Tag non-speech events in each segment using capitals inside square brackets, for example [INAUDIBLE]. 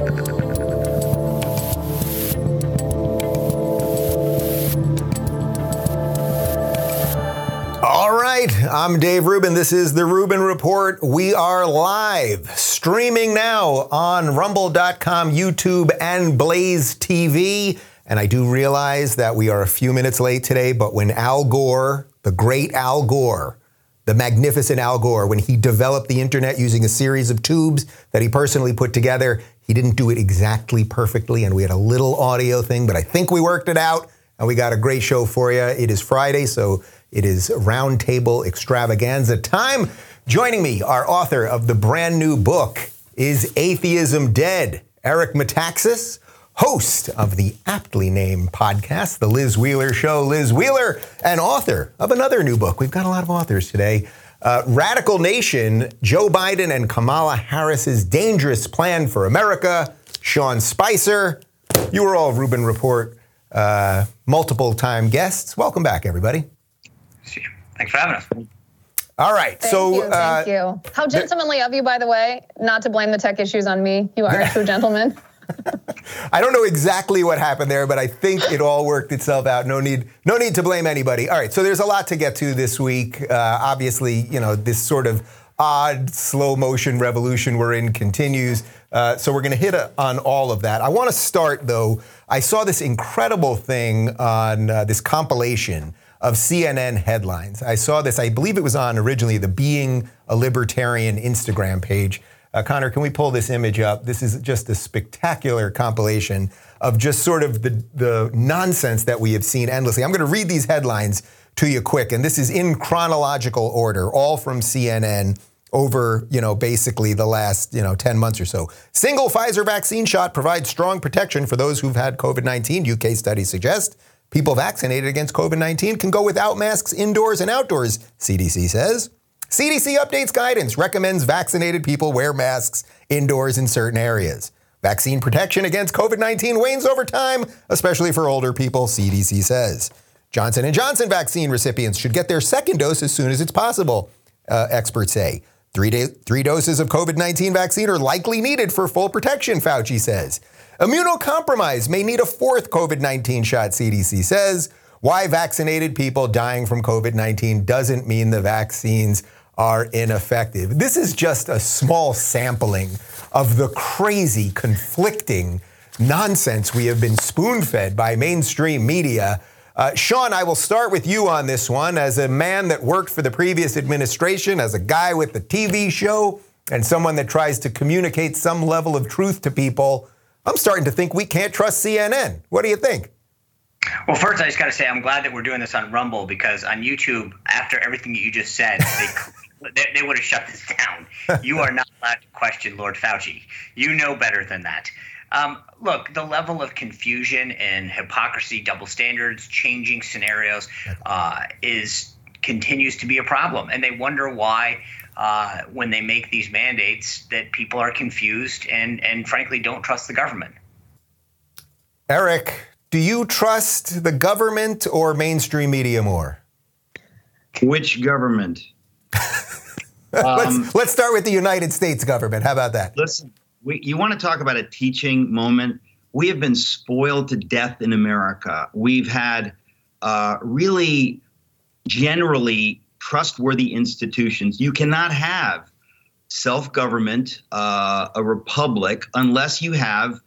All right, I'm Dave Rubin. This is the Rubin Report. We are live, streaming now on rumble.com, YouTube, and Blaze TV. And I do realize that we are a few minutes late today, but when Al Gore, the great Al Gore, the magnificent Al Gore, when he developed the internet using a series of tubes that he personally put together, he didn't do it exactly perfectly. And we had a little audio thing, but I think we worked it out. And we got a great show for you. It is Friday, so it is Roundtable Extravaganza time. Joining me, our author of the brand new book, Is Atheism Dead? Eric Metaxas, host of the aptly named podcast, The Liz Wheeler Show. Liz Wheeler, and author of another new book. We've got a lot of authors today. Uh, Radical Nation, Joe Biden and Kamala Harris's dangerous plan for America. Sean Spicer, you were all Rubin Report uh, multiple time guests. Welcome back, everybody. Thanks for having us. All right. Thank so, you, uh, thank you. How gentlemanly of you, by the way, not to blame the tech issues on me. You are a true gentleman. [LAUGHS] I don't know exactly what happened there, but I think it all worked itself out. No need, no need to blame anybody. All right. So there's a lot to get to this week. Uh, obviously, you know this sort of odd slow motion revolution we're in continues. Uh, so we're going to hit a, on all of that. I want to start though. I saw this incredible thing on uh, this compilation of CNN headlines. I saw this. I believe it was on originally the Being a Libertarian Instagram page. Uh, Connor, can we pull this image up? This is just a spectacular compilation of just sort of the, the nonsense that we have seen endlessly. I'm going to read these headlines to you quick, and this is in chronological order, all from CNN over, you know, basically the last, you know, 10 months or so. Single Pfizer vaccine shot provides strong protection for those who've had COVID-19, UK studies suggest. People vaccinated against COVID 19 can go without masks indoors and outdoors, CDC says. CDC updates guidance, recommends vaccinated people wear masks indoors in certain areas. Vaccine protection against COVID-19 wanes over time, especially for older people, CDC says. Johnson & Johnson vaccine recipients should get their second dose as soon as it's possible, uh, experts say. Three, day, three doses of COVID-19 vaccine are likely needed for full protection, Fauci says. Immunocompromised may need a fourth COVID 19 shot, CDC says. Why vaccinated people dying from COVID 19 doesn't mean the vaccines are ineffective. This is just a small sampling of the crazy, conflicting nonsense we have been spoon fed by mainstream media. Uh, Sean, I will start with you on this one. As a man that worked for the previous administration, as a guy with the TV show, and someone that tries to communicate some level of truth to people, I'm starting to think we can't trust CNN. What do you think? Well, first, I just got to say I'm glad that we're doing this on Rumble because on YouTube, after everything that you just said, they, [LAUGHS] they, they would have shut this down. [LAUGHS] You are not allowed to question Lord Fauci. You know better than that. Um, look, the level of confusion and hypocrisy, double standards, changing scenarios uh, is continues to be a problem, and they wonder why uh, when they make these mandates that people are confused and and frankly don't trust the government. Eric, do you trust the government or mainstream media more? Which government? [LAUGHS] [LAUGHS] let's, um, let's start with the United States government. How about that? Listen, we, you want to talk about a teaching moment? We have been spoiled to death in America. We've had uh, really generally trustworthy institutions. You cannot have self government, uh, a republic, unless you have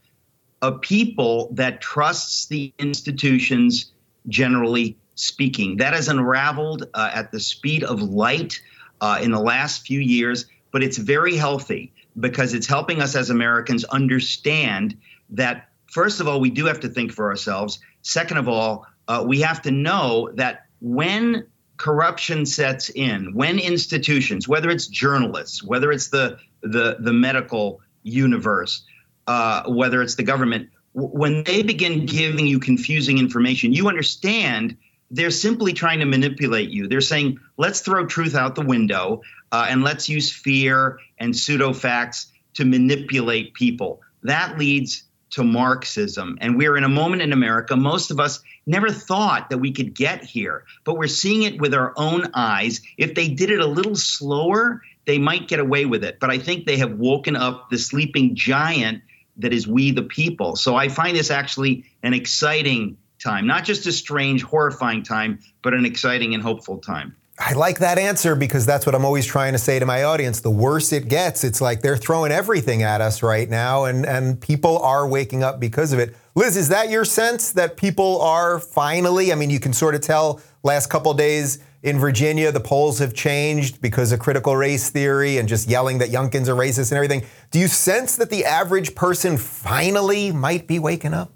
a people that trusts the institutions, generally speaking. That has unraveled uh, at the speed of light uh, in the last few years, but it's very healthy because it's helping us as Americans understand that, first of all, we do have to think for ourselves. Second of all, uh, we have to know that when corruption sets in, when institutions, whether it's journalists, whether it's the the, the medical universe, uh, whether it's the government, w- when they begin giving you confusing information, you understand they're simply trying to manipulate you. They're saying, let's throw truth out the window uh, and let's use fear and pseudo facts to manipulate people. That leads to Marxism. And we're in a moment in America, most of us never thought that we could get here, but we're seeing it with our own eyes. If they did it a little slower, they might get away with it. But I think they have woken up the sleeping giant that is we the people. So I find this actually an exciting time, not just a strange, horrifying time, but an exciting and hopeful time. I like that answer because that's what I'm always trying to say to my audience. The worse it gets, it's like they're throwing everything at us right now, and, and people are waking up because of it. Liz, is that your sense that people are finally? I mean, you can sort of tell last couple days in Virginia, the polls have changed because of critical race theory and just yelling that Youngkin's a racist and everything. Do you sense that the average person finally might be waking up?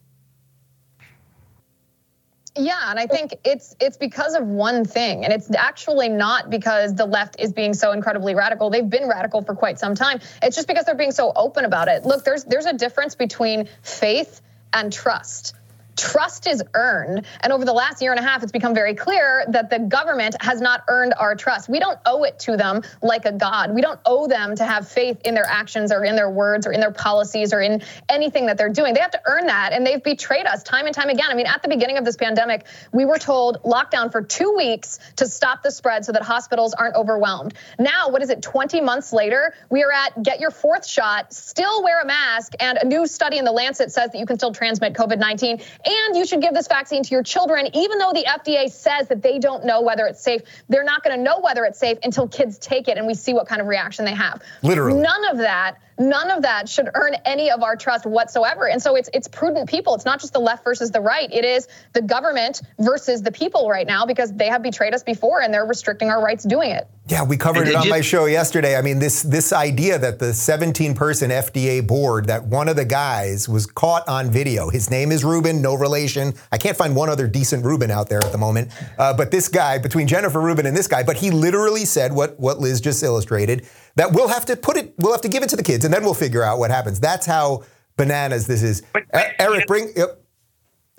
Yeah, and I think it's it's because of one thing, and it's actually not because the left is being so incredibly radical. They've been radical for quite some time. It's just because they're being so open about it. Look, there's there's a difference between faith and trust trust is earned. And over the last year and a half, it's become very clear that the government has not earned our trust. We don't owe it to them like a God. We don't owe them to have faith in their actions or in their words or in their policies or in anything that they're doing. They have to earn that. And they've betrayed us time and time again. I mean, at the beginning of this pandemic, we were told lockdown for two weeks to stop the spread so that hospitals aren't overwhelmed. Now, what is it, 20 months later? We are at get your fourth shot, still wear a mask. And a new study in the Lancet says that you can still transmit COVID 19 and you should give this vaccine to your children, even though the FDA says that they don't know whether it's safe. They're not going to know whether it's safe until kids take it and we see what kind of reaction they have. Literally. None of that none of that should earn any of our trust whatsoever. And so it's it's prudent people. It's not just the left versus the right. It is the government versus the people right now because they have betrayed us before and they're restricting our rights doing it. Yeah, we covered it on my show yesterday. I mean, this this idea that the 17 person FDA board that one of the guys was caught on video. His name is Rubin, no relation. I can't find one other decent Rubin out there at the moment. Uh, but this guy, between Jennifer Rubin and this guy, but he literally said what what Liz just illustrated that we'll have to put it, we'll have to give it to the kids, and then we'll figure out what happens. That's how bananas this is. But, but, Eric, you know, bring. Yep.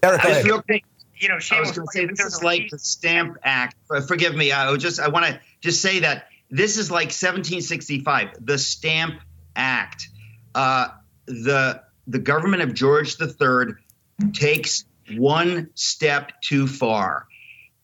Eric, go ahead. You know, I was going to say this is like the Stamp Act. Uh, forgive me. I just I want to just say that this is like 1765, the Stamp Act. Uh, the the government of George III takes one step too far.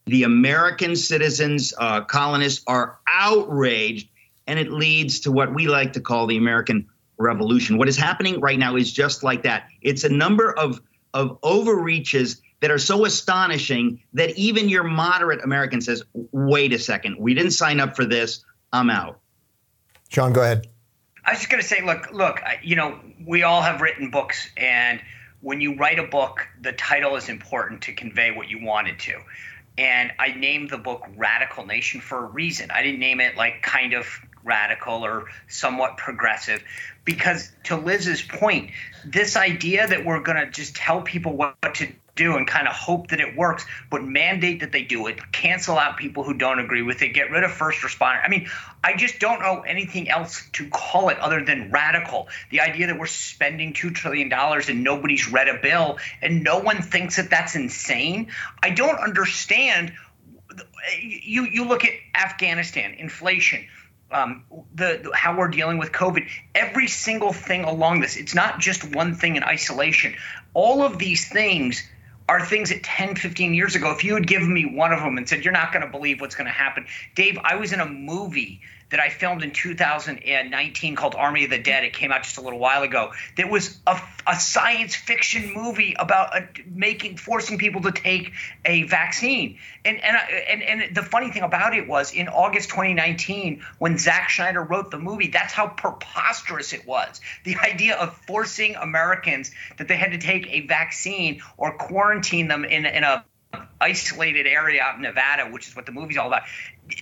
The American citizens, uh, colonists, are outraged and it leads to what we like to call the American Revolution. What is happening right now is just like that. It's a number of of overreaches that are so astonishing that even your moderate American says, "Wait a second, we didn't sign up for this. I'm out." Sean, go ahead. I was just going to say, look, look, you know, we all have written books, and when you write a book, the title is important to convey what you wanted to. And I named the book Radical Nation for a reason. I didn't name it like kind of radical or somewhat progressive. Because to Liz's point, this idea that we're going to just tell people what, what to do and kind of hope that it works, but mandate that they do it, cancel out people who don't agree with it, get rid of first responder. I mean, I just don't know anything else to call it other than radical. The idea that we're spending $2 trillion and nobody's read a bill and no one thinks that that's insane. I don't understand. You, you look at Afghanistan, inflation um, the how we're dealing with COVID. Every single thing along this, it's not just one thing in isolation. All of these things are things that 10, 15 years ago, if you had given me one of them and said, You're not going to believe what's going to happen. Dave, I was in a movie that I filmed in 2019 called Army of the Dead. It came out just a little while ago. That was a, a science fiction movie about a, making forcing people to take a vaccine. And and, and and the funny thing about it was in August 2019 when Zack Snyder wrote the movie, that's how preposterous it was. The idea of forcing Americans that they had to take a vaccine or quarantine them in in a isolated area out in Nevada, which is what the movie's all about.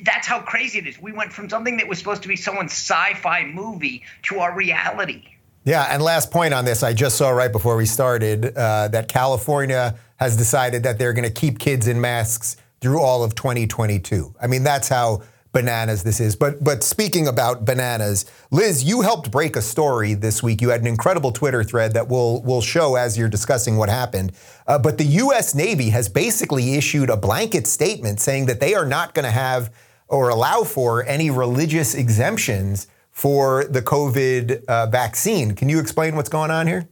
That's how crazy it is. We went from something that was supposed to be someone's sci-fi movie to our reality. Yeah, and last point on this, I just saw right before we started uh, that California has decided that they're going to keep kids in masks through all of 2022. I mean, that's how bananas this is. But but speaking about bananas, Liz, you helped break a story this week. You had an incredible Twitter thread that we'll we'll show as you're discussing what happened. Uh, but the U.S. Navy has basically issued a blanket statement saying that they are not going to have or allow for any religious exemptions for the COVID uh, vaccine. Can you explain what's going on here?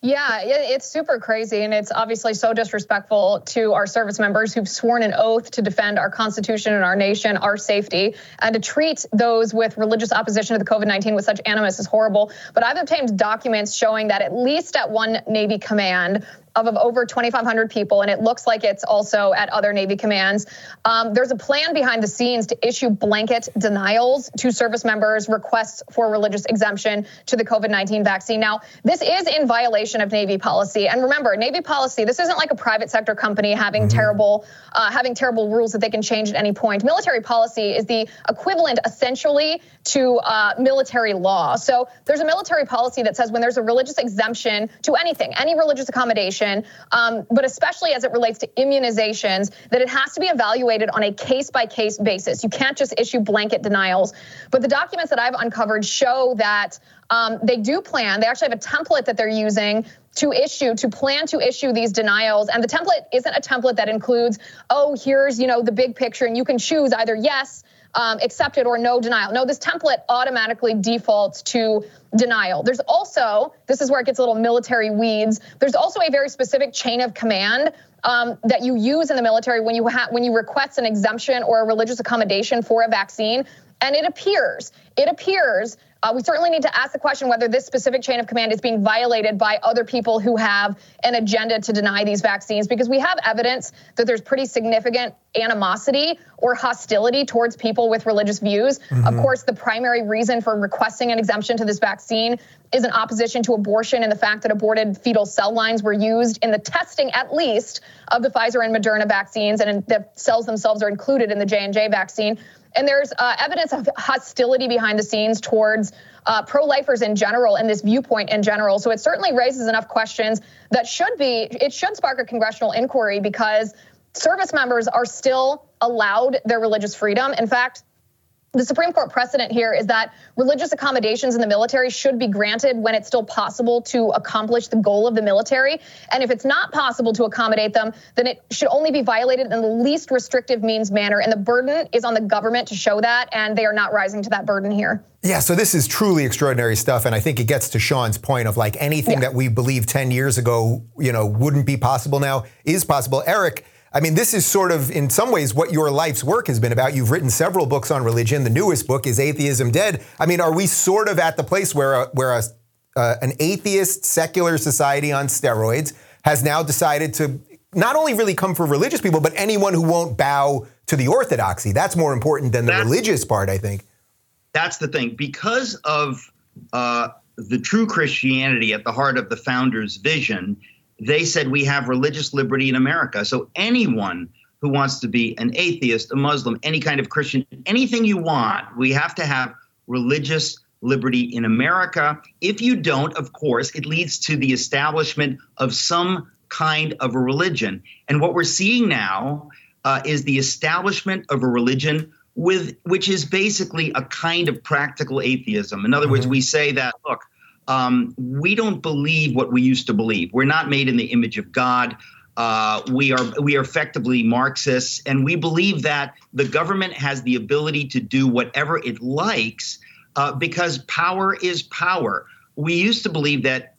Yeah, it's super crazy. And it's obviously so disrespectful to our service members who've sworn an oath to defend our Constitution and our nation, our safety, and to treat those with religious opposition to the COVID 19 with such animus is horrible. But I've obtained documents showing that at least at one Navy command, of, of over 2,500 people, and it looks like it's also at other Navy commands. Um, there's a plan behind the scenes to issue blanket denials to service members' requests for religious exemption to the COVID 19 vaccine. Now, this is in violation of Navy policy. And remember, Navy policy, this isn't like a private sector company having mm-hmm. terrible uh, having terrible rules that they can change at any point. Military policy is the equivalent essentially to uh, military law. So there's a military policy that says when there's a religious exemption to anything, any religious accommodation, um, but especially as it relates to immunizations, that it has to be evaluated on a case by case basis. You can't just issue blanket denials. But the documents that I've uncovered show that um, they do plan, they actually have a template that they're using to issue to plan to issue these denials and the template isn't a template that includes oh here's you know the big picture and you can choose either yes um, accepted or no denial. No, this template automatically defaults to denial. There's also, this is where it gets a little military weeds. There's also a very specific chain of command um, that you use in the military when you ha- when you request an exemption or a religious accommodation for a vaccine. And it appears, it appears uh, we certainly need to ask the question whether this specific chain of command is being violated by other people who have an agenda to deny these vaccines because we have evidence that there's pretty significant animosity or hostility towards people with religious views. Mm-hmm. Of course, the primary reason for requesting an exemption to this vaccine is an opposition to abortion and the fact that aborted fetal cell lines were used in the testing, at least, of the Pfizer and Moderna vaccines, and the cells themselves are included in the J and J vaccine. And there's uh, evidence of hostility behind the scenes towards uh, pro lifers in general and this viewpoint in general. So it certainly raises enough questions that should be, it should spark a congressional inquiry because service members are still allowed their religious freedom. In fact, the Supreme Court precedent here is that religious accommodations in the military should be granted when it's still possible to accomplish the goal of the military. And if it's not possible to accommodate them, then it should only be violated in the least restrictive means manner. And the burden is on the government to show that, and they are not rising to that burden here. Yeah, so this is truly extraordinary stuff. And I think it gets to Sean's point of like anything yeah. that we believed 10 years ago, you know, wouldn't be possible now is possible. Eric, I mean, this is sort of, in some ways, what your life's work has been about. You've written several books on religion. The newest book is Atheism Dead. I mean, are we sort of at the place where, a, where a, uh, an atheist secular society on steroids has now decided to not only really come for religious people, but anyone who won't bow to the orthodoxy? That's more important than the that's, religious part, I think. That's the thing. Because of uh, the true Christianity at the heart of the founder's vision, they said we have religious liberty in America. So anyone who wants to be an atheist, a Muslim, any kind of Christian, anything you want, we have to have religious liberty in America. If you don't, of course, it leads to the establishment of some kind of a religion. And what we're seeing now uh, is the establishment of a religion with which is basically a kind of practical atheism. In other mm-hmm. words, we say that look, um, we don't believe what we used to believe. We're not made in the image of God. Uh, we are we are effectively Marxists, and we believe that the government has the ability to do whatever it likes uh, because power is power. We used to believe that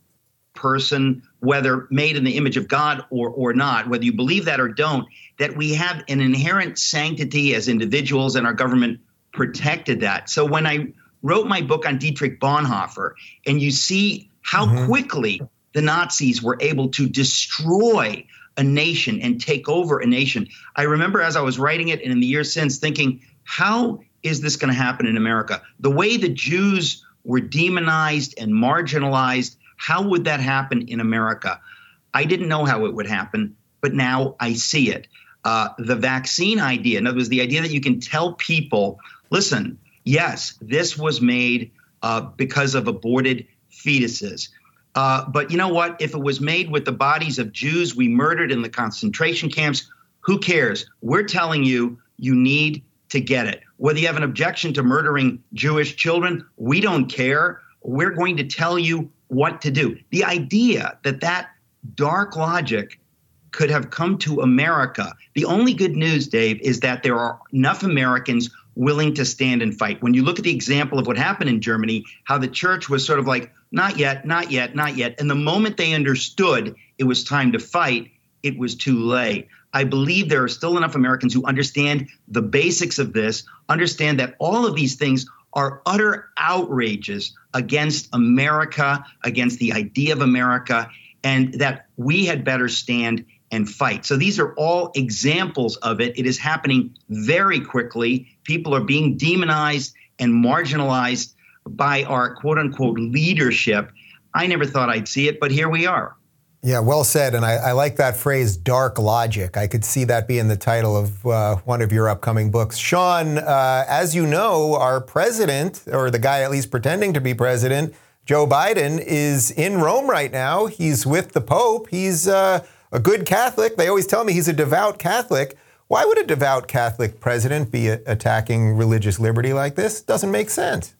person, whether made in the image of God or or not, whether you believe that or don't, that we have an inherent sanctity as individuals, and our government protected that. So when I wrote my book on Dietrich Bonhoeffer, and you see how mm-hmm. quickly the Nazis were able to destroy a nation and take over a nation. I remember as I was writing it and in the years since thinking, how is this going to happen in America? The way the Jews were demonized and marginalized, how would that happen in America? I didn't know how it would happen, but now I see it. Uh, the vaccine idea, in other words, the idea that you can tell people, listen, yes, this was made uh, because of aborted fetuses. Uh, but you know what? If it was made with the bodies of Jews we murdered in the concentration camps, who cares? We're telling you, you need to get it. Whether you have an objection to murdering Jewish children, we don't care. We're going to tell you what to do. The idea that that dark logic could have come to America. The only good news, Dave, is that there are enough Americans willing to stand and fight. When you look at the example of what happened in Germany, how the church was sort of like not yet, not yet, not yet. And the moment they understood it was time to fight, it was too late. I believe there are still enough Americans who understand the basics of this, understand that all of these things are utter outrages against America, against the idea of America, and that we had better stand and fight. So these are all examples of it. It is happening very quickly. People are being demonized and marginalized by our quote unquote leadership. I never thought I'd see it, but here we are. Yeah, well said. And I, I, like that phrase, dark logic. I could see that being the title of uh, one of your upcoming books. Sean, uh, as you know, our president, or the guy at least pretending to be president, Joe Biden, is in Rome right now. He's with the Pope. He's uh, a good Catholic. They always tell me he's a devout Catholic. Why would a devout Catholic president be attacking religious liberty like this? Doesn't make sense.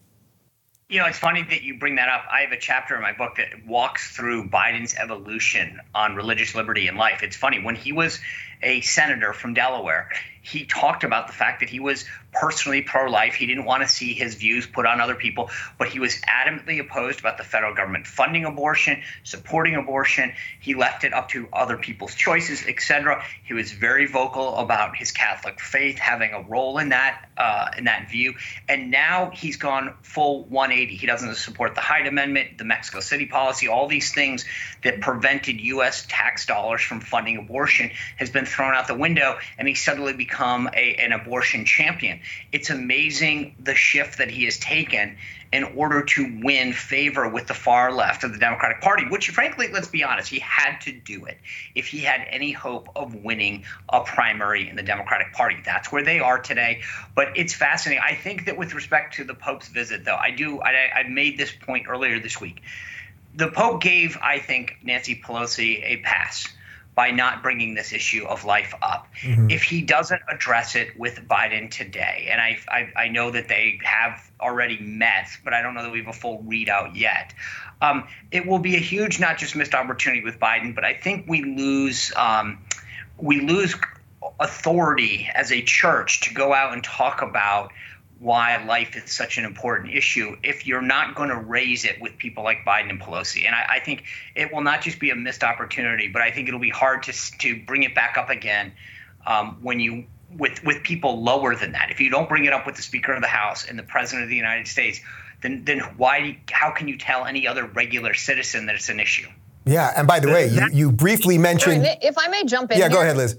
You know, it's funny that you bring that up. I have a chapter in my book that walks through Biden's evolution on religious liberty in life. It's funny when he was a senator from Delaware, he talked about the fact that he was personally pro-life. He didn't want to see his views put on other people, but he was adamantly opposed about the federal government funding abortion, supporting abortion. He left it up to other people's choices, etc. He was very vocal about his Catholic faith having a role in that uh, in that view. And now he's gone full 180. He doesn't support the Hyde Amendment, the Mexico City policy, all these things that prevented U.S. tax dollars from funding abortion has been thrown out the window, and he suddenly become a, an abortion champion. It's amazing the shift that he has taken in order to win favor with the far left of the Democratic Party, which, frankly, let's be honest, he had to do it if he had any hope of winning a primary in the Democratic Party. That's where they are today. But it's fascinating. I think that with respect to the Pope's visit, though, I do, I, I made this point earlier this week. The Pope gave, I think, Nancy Pelosi a pass by not bringing this issue of life up. Mm-hmm. If he doesn't address it with Biden today, and I, I, I, know that they have already met, but I don't know that we have a full readout yet. Um, it will be a huge, not just missed opportunity with Biden, but I think we lose um, we lose authority as a church to go out and talk about why life is such an important issue if you're not going to raise it with people like Biden and Pelosi. And I, I, think it will not just be a missed opportunity, but I think it'll be hard to to bring it back up again um, when you with with people lower than that. If you don't bring it up with the Speaker of the House and the President of the United States, then then why? How can you tell any other regular citizen that it's an issue? Yeah, and by the way, you, you briefly mentioned. If I may jump in. Yeah, here, go ahead, Liz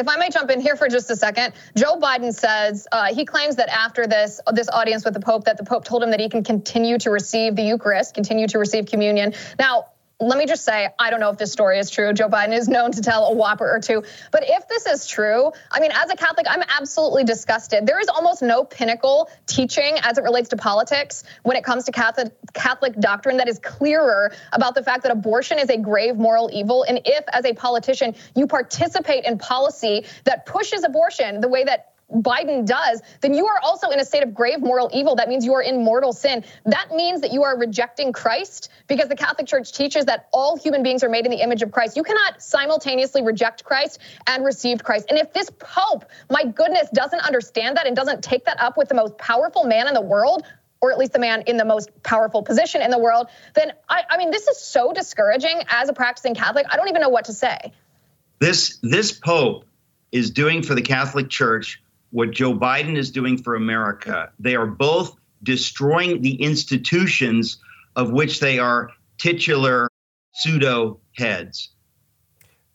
if I may jump in here for just a second, Joe Biden says uh, he claims that after this this audience with the Pope, that the Pope told him that he can continue to receive the Eucharist, continue to receive communion. Now, let me just say, I don't know if this story is true. Joe Biden is known to tell a whopper or two. But if this is true, I mean, as a Catholic, I'm absolutely disgusted. There is almost no pinnacle teaching as it relates to politics when it comes to Catholic, Catholic doctrine that is clearer about the fact that abortion is a grave moral evil. And if, as a politician, you participate in policy that pushes abortion the way that Biden does, then you are also in a state of grave moral evil. That means you are in mortal sin. That means that you are rejecting Christ because the Catholic Church teaches that all human beings are made in the image of Christ. You cannot simultaneously reject Christ and receive Christ. And if this Pope, my goodness, doesn't understand that and doesn't take that up with the most powerful man in the world, or at least the man in the most powerful position in the world, then I, I mean, this is so discouraging as a practicing Catholic. I don't even know what to say. This this Pope is doing for the Catholic Church what Joe Biden is doing for America. They are both destroying the institutions of which they are titular pseudo heads.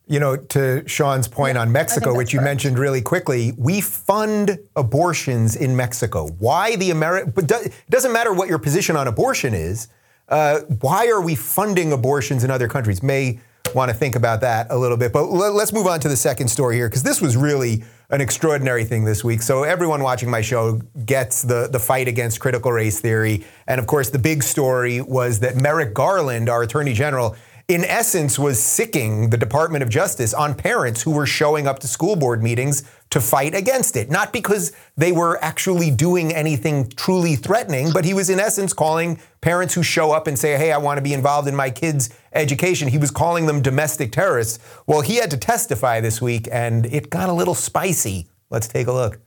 You know, to Sean's point on Mexico, which you right. mentioned really quickly, we fund abortions in Mexico. Why the American? But do, it doesn't matter what your position on abortion is. Uh, why are we funding abortions in other countries? May want to think about that a little bit. But let's move on to the second story here, because this was really an extraordinary thing this week. So everyone watching my show gets the, the fight against critical race theory. And of course, the big story was that Merrick Garland, our attorney general, in essence was sicking the Department of Justice on parents who were showing up to school board meetings to fight against it. Not because they were actually doing anything truly threatening, but he was in essence calling parents who show up and say, hey, I want to be involved in my kids' education, he was calling them domestic terrorists. Well, he had to testify this week and it got a little spicy. Let's take a look.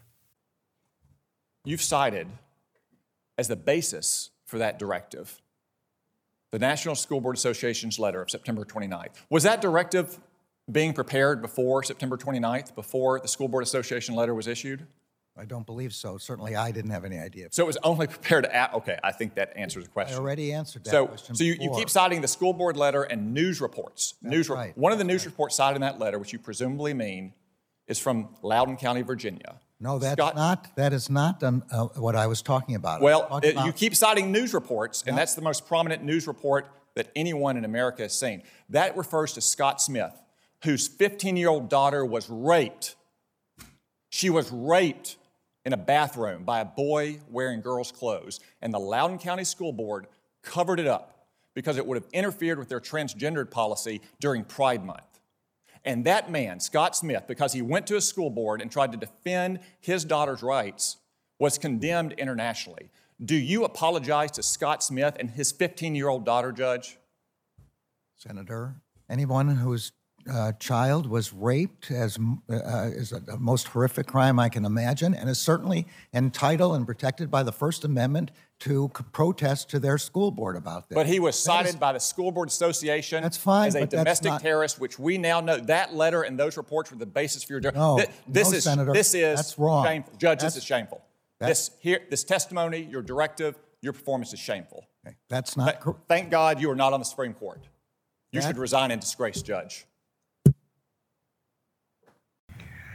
You've cited as the basis for that directive the National School Board Association's letter of September 29th. Was that directive being prepared before September 29th, before the School Board Association letter was issued? I don't believe so. Certainly, I didn't have any idea. So it was only [LAUGHS] prepared at, okay, I think that answers the question. I already answered that So, question so you, you keep citing the school board letter and news reports. news re- right. One of the news reports cited in that letter, which you presumably mean, is from Loudoun County, Virginia. No, that's Scott- not. That is not um, uh, what I was talking about. Well, talking it- you keep citing news reports, and that's the most prominent news report that anyone in America has seen. That refers to Scott Smith, whose 15 year old daughter was raped. She was raped in a bathroom by a boy wearing girls' clothes, and the Loudoun County School Board covered it up because it would have interfered with their transgendered policy during Pride Month. And that man, Scott Smith, because he went to a school board and tried to defend his daughter's rights, was condemned internationally. Do you apologize to Scott Smith and his 15 year old daughter, Judge? Senator, anyone whose uh, child was raped as, uh, is a, the most horrific crime I can imagine, and is certainly entitled and protected by the First Amendment to c- protest to their school board about that. But he was cited is- by the School Board Association That's fine, as a domestic not- terrorist, which we now know that letter and those reports were the basis for your. No, Thi- this no, is Senator, this is that's wrong. shameful, Judge. That's- this is shameful. This here, this testimony, your directive, your performance is shameful. Okay, That's not. cor- Thank God you are not on the Supreme Court. You That- should resign in disgrace, Judge.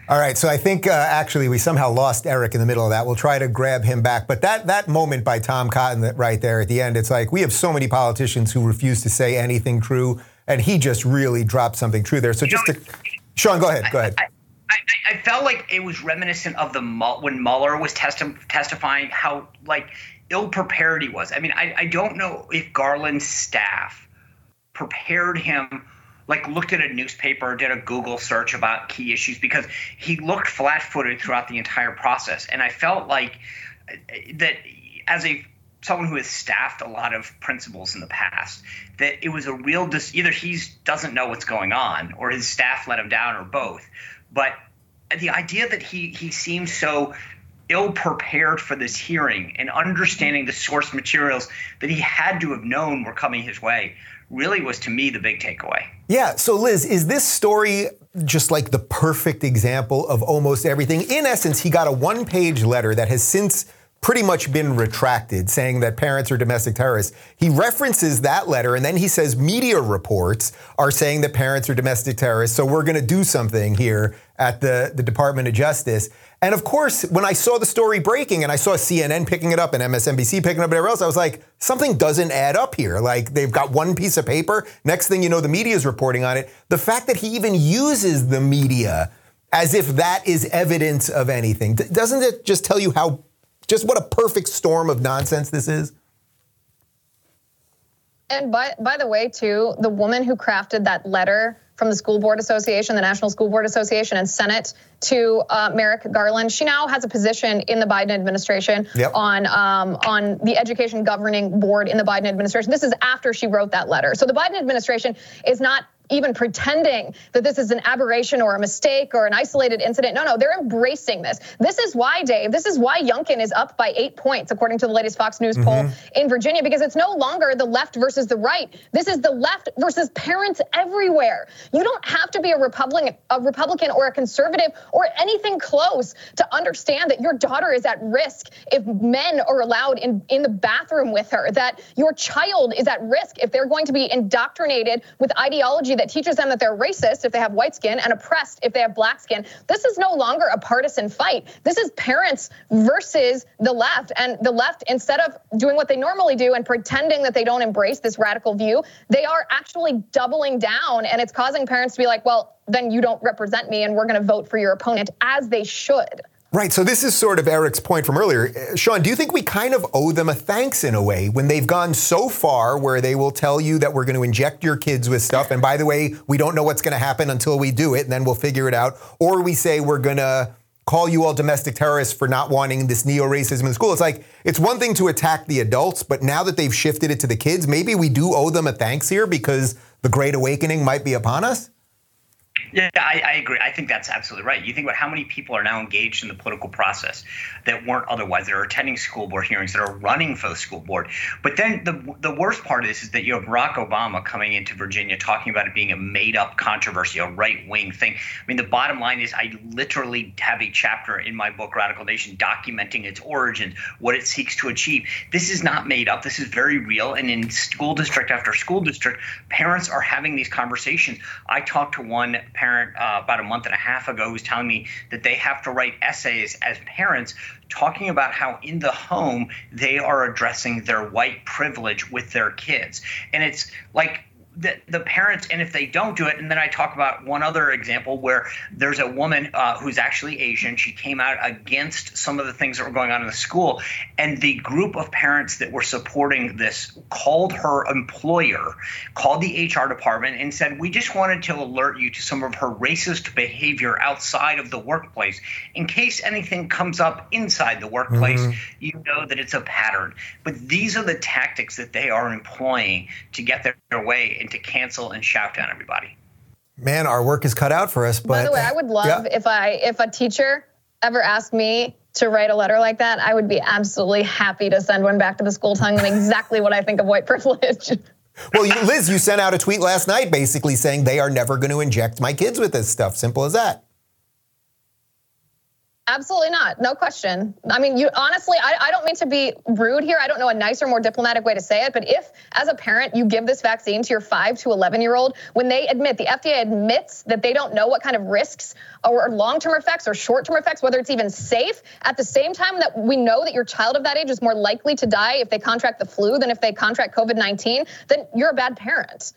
All right, so I think uh, actually we somehow lost Eric in the middle of that. We'll try to grab him back. But that that moment by Tom Cotton that right there at the end, it's like we have so many politicians who refuse to say anything true, and he just really dropped something true there. So just to, Sean, go ahead, go ahead. I, I, I felt like it was reminiscent of the when Mueller was testi- testifying how like ill prepared he was. I mean, I, I don't know if Garland's staff prepared him like looked at a newspaper did a google search about key issues because he looked flat-footed throughout the entire process. And i felt like uh, that as a someone who has staffed a lot of principals in the past that it was a real dis- either he doesn't know what's going on or his staff let him down or both. But the idea that he he seemed so ill prepared for this hearing and understanding the source materials that he had to have known were coming his way really was to me the big takeaway. Yeah. So, Liz, is this story just like the perfect example of almost everything? In essence, he got a one page letter that has since pretty much been retracted, saying that parents are domestic terrorists. He references that letter and then he says media reports are saying that parents are domestic terrorists. So, we're going to do something here at the, the Department of Justice. And of course, when I saw the story breaking and I saw CNN picking it up and MSNBC picking it up and everywhere else, I was like, something doesn't add up here. Like they've got one piece of paper. Next thing you know, the media is reporting on it. The fact that he even uses the media as if that is evidence of anything, doesn't it just tell you how, just what a perfect storm of nonsense this is? And by by the way, too, the woman who crafted that letter from the School Board Association, the National School Board Association, and Senate to uh, Merrick Garland, she now has a position in the Biden administration Yep. on um, on the Education Governing Board in the Biden administration. This is after she wrote that letter. So the Biden administration is not even pretending that this is an aberration or a mistake or an isolated incident. No, no, they're embracing this. This is why, Dave, this is why Youngkin is up by eight points, according to the latest Fox News poll mm-hmm. in Virginia, because it's no longer the left versus the right. This is the left versus parents everywhere. You don't have to be a Republican, a Republican or a conservative or anything close to understand that your daughter is at risk if men are allowed in, in the bathroom with her, that your child is at risk if they're going to be indoctrinated with ideology that teaches them that they're racist if they have white skin and oppressed if they have black skin. This is no longer a partisan fight. This is parents versus the left. And the left, instead of doing what they normally do and pretending that they don't embrace this radical view, they are actually doubling down. And it's causing parents to be like, well, then you don't represent me and we're going to vote for your opponent as they should. Right. So this is sort of Eric's point from earlier. Uh, Sean, do you think we kind of owe them a thanks in a way when they've gone so far where they will tell you that we're going to inject your kids with stuff and by the way, we don't know what's going to happen until we do it and then we'll figure it out or we say we're going to call you all domestic terrorists for not wanting this neo-racism in school. It's like it's one thing to attack the adults, but now that they've shifted it to the kids, maybe we do owe them a thanks here because the great awakening might be upon us. Yeah, I, I, agree. I think that's absolutely right. You think about how many people are now engaged in the political process that weren't otherwise, that are attending school board hearings, that are running for the school board. But then the the worst part of this is that you have Barack Obama coming into Virginia talking about it being a made up controversy, a right wing thing. I mean, the bottom line is I literally have a chapter in my book, Radical Nation, documenting its origins, what it seeks to achieve. This is not made up. This is very real. And in school district after school district, parents are having these conversations. I talked to one parent uh, about a month and a half ago who's telling me that they have to write essays as parents talking about how in the home they are addressing their white privilege with their kids. And it's like the, the parents, and if they don't do it, and then I talk about one other example where there's a woman uh, who's actually Asian. She came out against some of the things that were going on in the school, and the group of parents that were supporting this called her employer, called the HR department, and said, We just wanted to alert you to some of her racist behavior outside of the workplace. In case anything comes up inside the workplace, mm-hmm. you know that it's a pattern. But these are the tactics that they are employing to get their, their way and to cancel and shout down everybody. Man, our work is cut out for us. But by the way, I would love yeah. if I if a teacher ever asked me to write a letter like that, I would be absolutely happy to send one back to the school telling them exactly what I think of white [LAUGHS] privilege. well, you, Liz, you sent out a tweet last night basically saying they are never going to inject my kids with this stuff. Simple as that. Absolutely not. No question. I mean, you honestly, I, I don't mean to be rude here. I don't know a nicer, more diplomatic way to say it. But if, as a parent, you give this vaccine to your five to 11 year old, when they admit, the FDA admits that they don't know what kind of risks or long term effects or short term effects, whether it's even safe, at the same time that we know that your child of that age is more likely to die if they contract the flu than if they contract COVID 19, then you're a bad parent.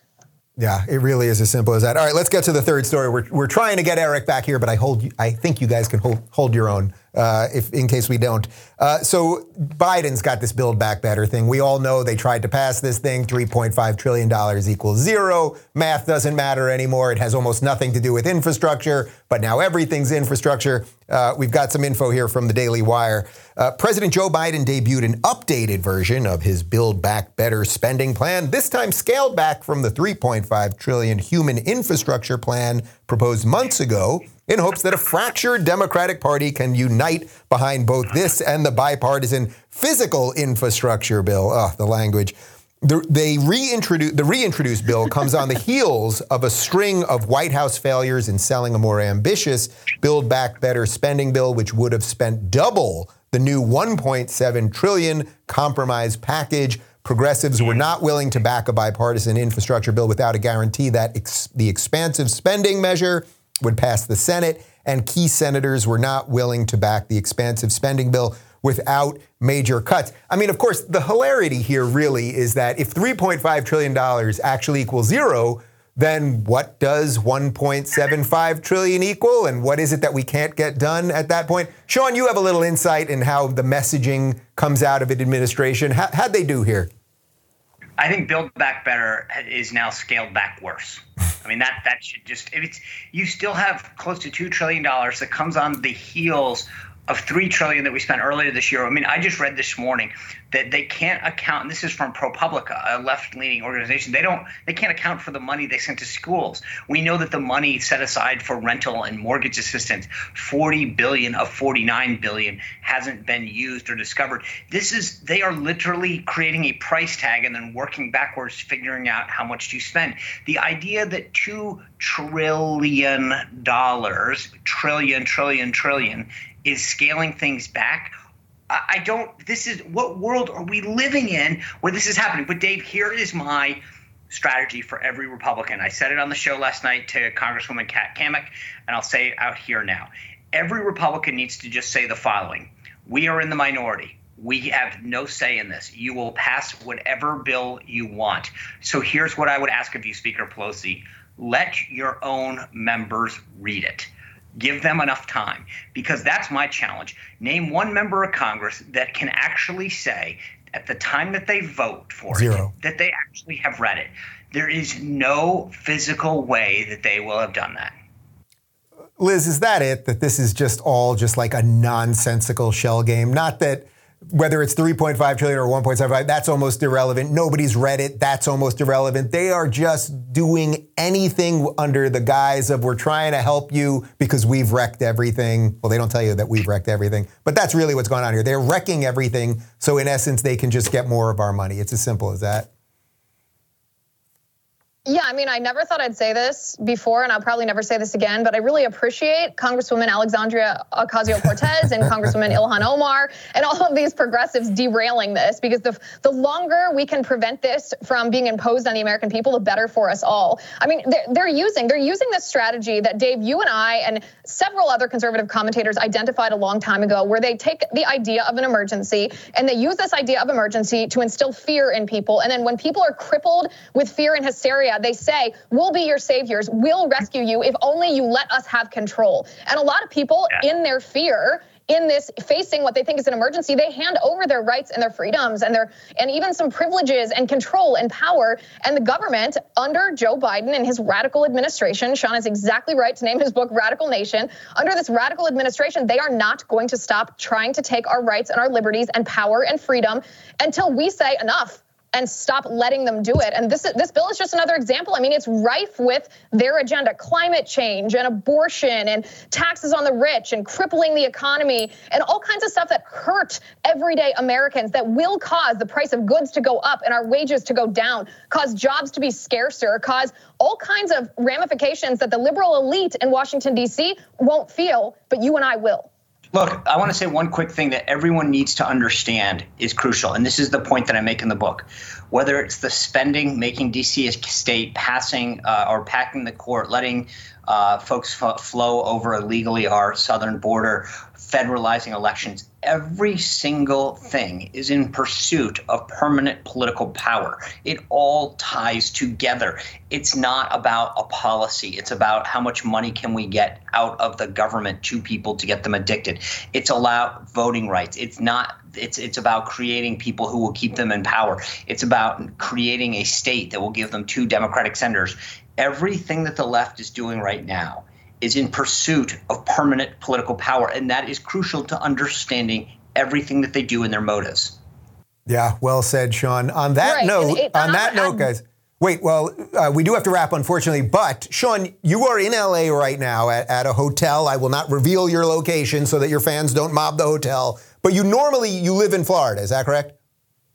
Yeah, it really is as simple as that. All right, let's get to the third story. We're, we're trying to get Eric back here, but I hold I think you guys can hold, hold your own uh, if in case we don't. Uh, so Biden's got this Build Back Better thing. We all know they tried to pass this thing. 3.5 trillion dollars equals zero. Math doesn't matter anymore. It has almost nothing to do with infrastructure, but now everything's infrastructure. Uh, we've got some info here from the Daily Wire. Uh, President Joe Biden debuted an updated version of his Build Back Better spending plan. This time scaled back from the 3.5 trillion human infrastructure plan proposed months ago in hopes that a fractured Democratic Party can unite behind both this and the bipartisan physical infrastructure bill. Oh, the language. The, they the reintroduced bill comes on the heels of a string of White House failures in selling a more ambitious Build Back Better spending bill, which would have spent double the new 1.7 trillion compromise package. Progressives were not willing to back a bipartisan infrastructure bill without a guarantee that ex- the expansive spending measure would pass the Senate, and key senators were not willing to back the expansive spending bill without major cuts. I mean, of course, the hilarity here really is that if $3.5 trillion actually equals zero, then what does 1.75 trillion equal? And what is it that we can't get done at that point? Sean you have a little insight in how the messaging comes out of an administration. How, how'd they do here I think Build Back Better is now scaled back worse. I mean that that should just it's you still have close to two trillion dollars that comes on the heels of three trillion that we spent earlier this year. I mean, I just read this morning that they can't account. And this is from ProPublica, a left-leaning organization. They don't. They can't account for the money they sent to schools. We know that the money set aside for rental and mortgage assistance, 40 billion of 49 billion, hasn't been used or discovered. This is. They are literally creating a price tag and then working backwards, figuring out how much to spend. The idea that two trillion dollars, trillion, trillion, trillion is scaling things back. I don't. This is what world are we living in where this is happening? But Dave, here is my strategy for every Republican. I said it on the show last night to Congresswoman Kat Cammack, and I'll say it out here now. Every Republican needs to just say the following: We are in the minority. We have no say in this. You will pass whatever bill you want. So here's what I would ask of you, Speaker Pelosi: Let your own members read it give them enough time because that's my challenge. Name one member of Congress that can actually say at the time that they vote for Zero. it that they actually have read it. There is no physical way that they will have done that. Liz, is that it? That this is just all just like a nonsensical shell game? Not that whether it's 3.5 trillion or 1.75, that's almost irrelevant. Nobody's read it. That's almost irrelevant. They are just doing anything under the guise of we're trying to help you because we've wrecked everything. Well, they don't tell you that we've wrecked everything, but that's really what's going on here. They're wrecking everything. So, in essence, they can just get more of our money. It's as simple as that. Yeah, I mean, I never thought I'd say this before, and I'll probably never say this again, but I really appreciate Congresswoman Alexandria Ocasio Cortez and [LAUGHS] Congresswoman Ilhan Omar and all of these progressives derailing this because the, the longer we can prevent this from being imposed on the American people, the better for us all. I mean, they're, they're using they're using this strategy that Dave, you and I, and several other conservative commentators identified a long time ago, where they take the idea of an emergency and they use this idea of emergency to instill fear in people. And then when people are crippled with fear and hysteria, they say, We'll be your saviors. We'll rescue you if only you let us have control. And a lot of people, yeah. in their fear, in this facing what they think is an emergency they hand over their rights and their freedoms and their and even some privileges and control and power and the government under joe biden and his radical administration sean is exactly right to name his book radical nation under this radical administration they are not going to stop trying to take our rights and our liberties and power and freedom until we say enough and stop letting them do it. And this this bill is just another example. I mean, it's rife with their agenda: climate change and abortion and taxes on the rich and crippling the economy and all kinds of stuff that hurt everyday Americans that will cause the price of goods to go up and our wages to go down, cause jobs to be scarcer, cause all kinds of ramifications that the liberal elite in Washington D.C. won't feel, but you and I will. Look, I want to say one quick thing that everyone needs to understand is crucial, and this is the point that I make in the book. Whether it's the spending, making DC a state, passing uh, or packing the court, letting uh, folks f- flow over illegally our southern border, federalizing elections. Every single thing is in pursuit of permanent political power. It all ties together. It's not about a policy. It's about how much money can we get out of the government to people to get them addicted. It's about voting rights. It's not it's it's about creating people who will keep them in power. It's about creating a state that will give them two democratic senators. Everything that the left is doing right now is in pursuit of permanent political power, and that is crucial to understanding everything that they do in their motives. Yeah, well said, Sean. On that right. note, it, on that note, guys. Wait, well, uh, we do have to wrap, unfortunately. But Sean, you are in LA right now at, at a hotel. I will not reveal your location so that your fans don't mob the hotel. But you normally you live in Florida, is that correct?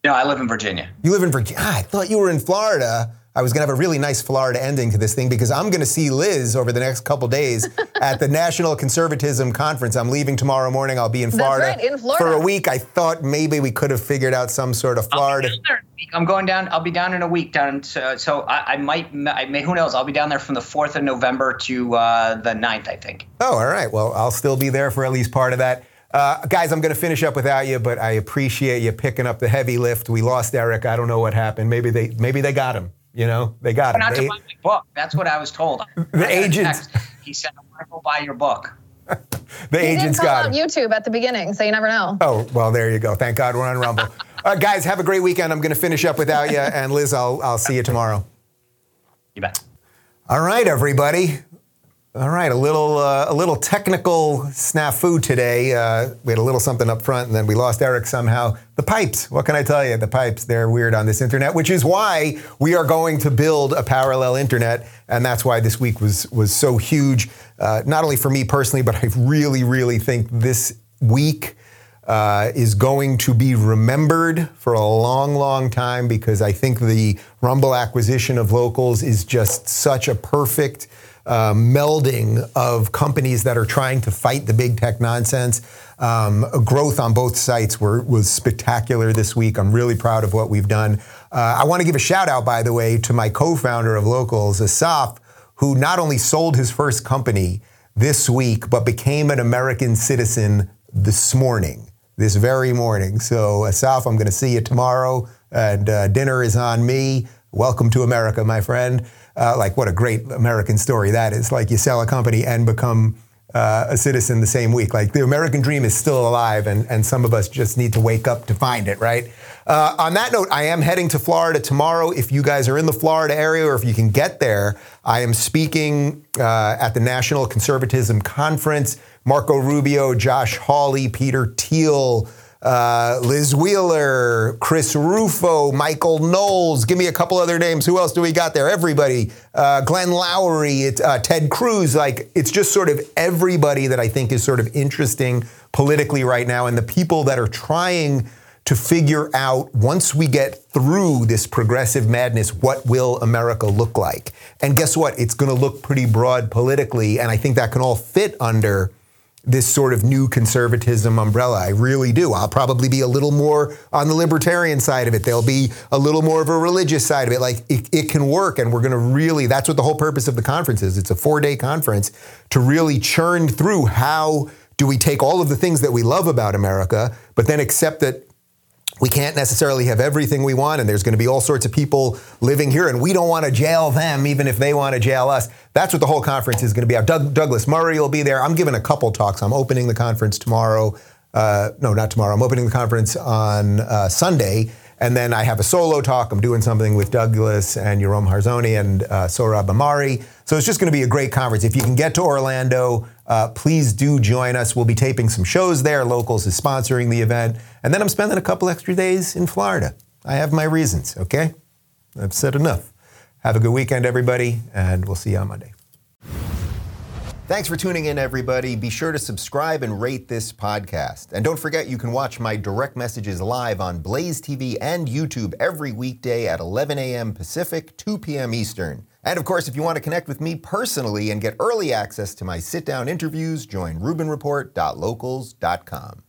No, I live in Virginia. You live in Virginia. I thought you were in Florida. I was going to have a really nice Florida ending to this thing because I'm going to see Liz over the next couple days [LAUGHS] at the National Conservatism Conference. I'm leaving tomorrow morning. I'll be in Florida, right, in Florida, for a week. I thought maybe we could have figured out some sort of Florida. I'm going down. I'll be down in a week. Down, so, so I, I, might. I may. Who knows? I'll be down there from the 4th of November to uh, the 9th, I think. Oh, all right. Well, I'll still be there for at least part of that. Uh, guys, I'm going to finish up without you, but I appreciate you picking up the heavy lift. We lost Eric. I don't know what happened. Maybe they maybe they got him. You know, they got Not to buy my book. That's what I was told. [LAUGHS] The agents. He said, "I want to go buy your book." [LAUGHS] the he agents did got on YouTube at the beginning, so you never know. Oh well, there you go. Thank God we're on [LAUGHS] Rumble. All right, guys, have a great weekend. I'm going to finish up without you, and Liz, I'll I'll see you tomorrow. You bet. All right, everybody. All right, a little uh, a little technical snafu today. Uh, we had a little something up front, and then we lost Eric somehow. The pipes. What can I tell you? The pipes. They're weird on this internet, which is why we are going to build a parallel internet, and that's why this week was was so huge. Uh, not only for me personally, but I really, really think this week. Uh, is going to be remembered for a long, long time because I think the Rumble acquisition of locals is just such a perfect uh, melding of companies that are trying to fight the big tech nonsense. Um, growth on both sites were, was spectacular this week. I'm really proud of what we've done. Uh, I want to give a shout out, by the way, to my co-founder of Locals, Asaf, who not only sold his first company this week, but became an American citizen this morning, this very morning. So, Asaf, I'm going to see you tomorrow, and uh, dinner is on me. Welcome to America, my friend. Uh, like, what a great American story that is. Like, you sell a company and become uh, a citizen the same week. Like, the American dream is still alive, and, and some of us just need to wake up to find it, right? Uh, on that note, I am heading to Florida tomorrow. If you guys are in the Florida area or if you can get there, I am speaking uh, at the National Conservatism Conference. Marco Rubio, Josh Hawley, Peter Thiel, uh, Liz Wheeler, Chris Rufo, Michael Knowles. Give me a couple other names. Who else do we got there? Everybody. Uh, Glenn Loury, it, uh, Ted Cruz. Like, it's just sort of everybody that I think is sort of interesting politically right now. And the people that are trying to figure out once we get through this progressive madness, what will America look like? And guess what? It's going to look pretty broad politically. And I think that can all fit under this sort of new conservatism umbrella. I really do. I'll probably be a little more on the libertarian side of it. There'll be a little more of a religious side of it. Like it, it can work, and we're going to really, that's what the whole purpose of the conference is. It's a four day conference to really churn through how do we take all of the things that we love about America, but then accept that we can't necessarily have everything we want, and there's going to be all sorts of people living here, and we don't want to jail them, even if they want to jail us. That's what the whole conference is going to be. Doug, Douglas Murray will be there. I'm giving a couple talks. I'm opening the conference tomorrow. Uh, no, not tomorrow. I'm opening the conference on uh, Sunday, and then I have a solo talk. I'm doing something with Douglas and Yoram Hazony and uh, Sohrab Ahmari. So it's just going to be a great conference. If you can get to Orlando, uh, please do join us. We'll be taping some shows there. Locals is sponsoring the event. And then I'm spending a couple extra days in Florida. I have my reasons, okay? I've said enough. Have a good weekend, everybody, and we'll see you on Monday. Thanks for tuning in, everybody. Be sure to subscribe and rate this podcast. And don't forget, you can watch my direct messages live on Blaze TV and YouTube every weekday at 11 a.m. Pacific, 2 p.m. Eastern. And of course, if you want to connect with me personally and get early access to my sit down interviews, join RubinReport.locals.com.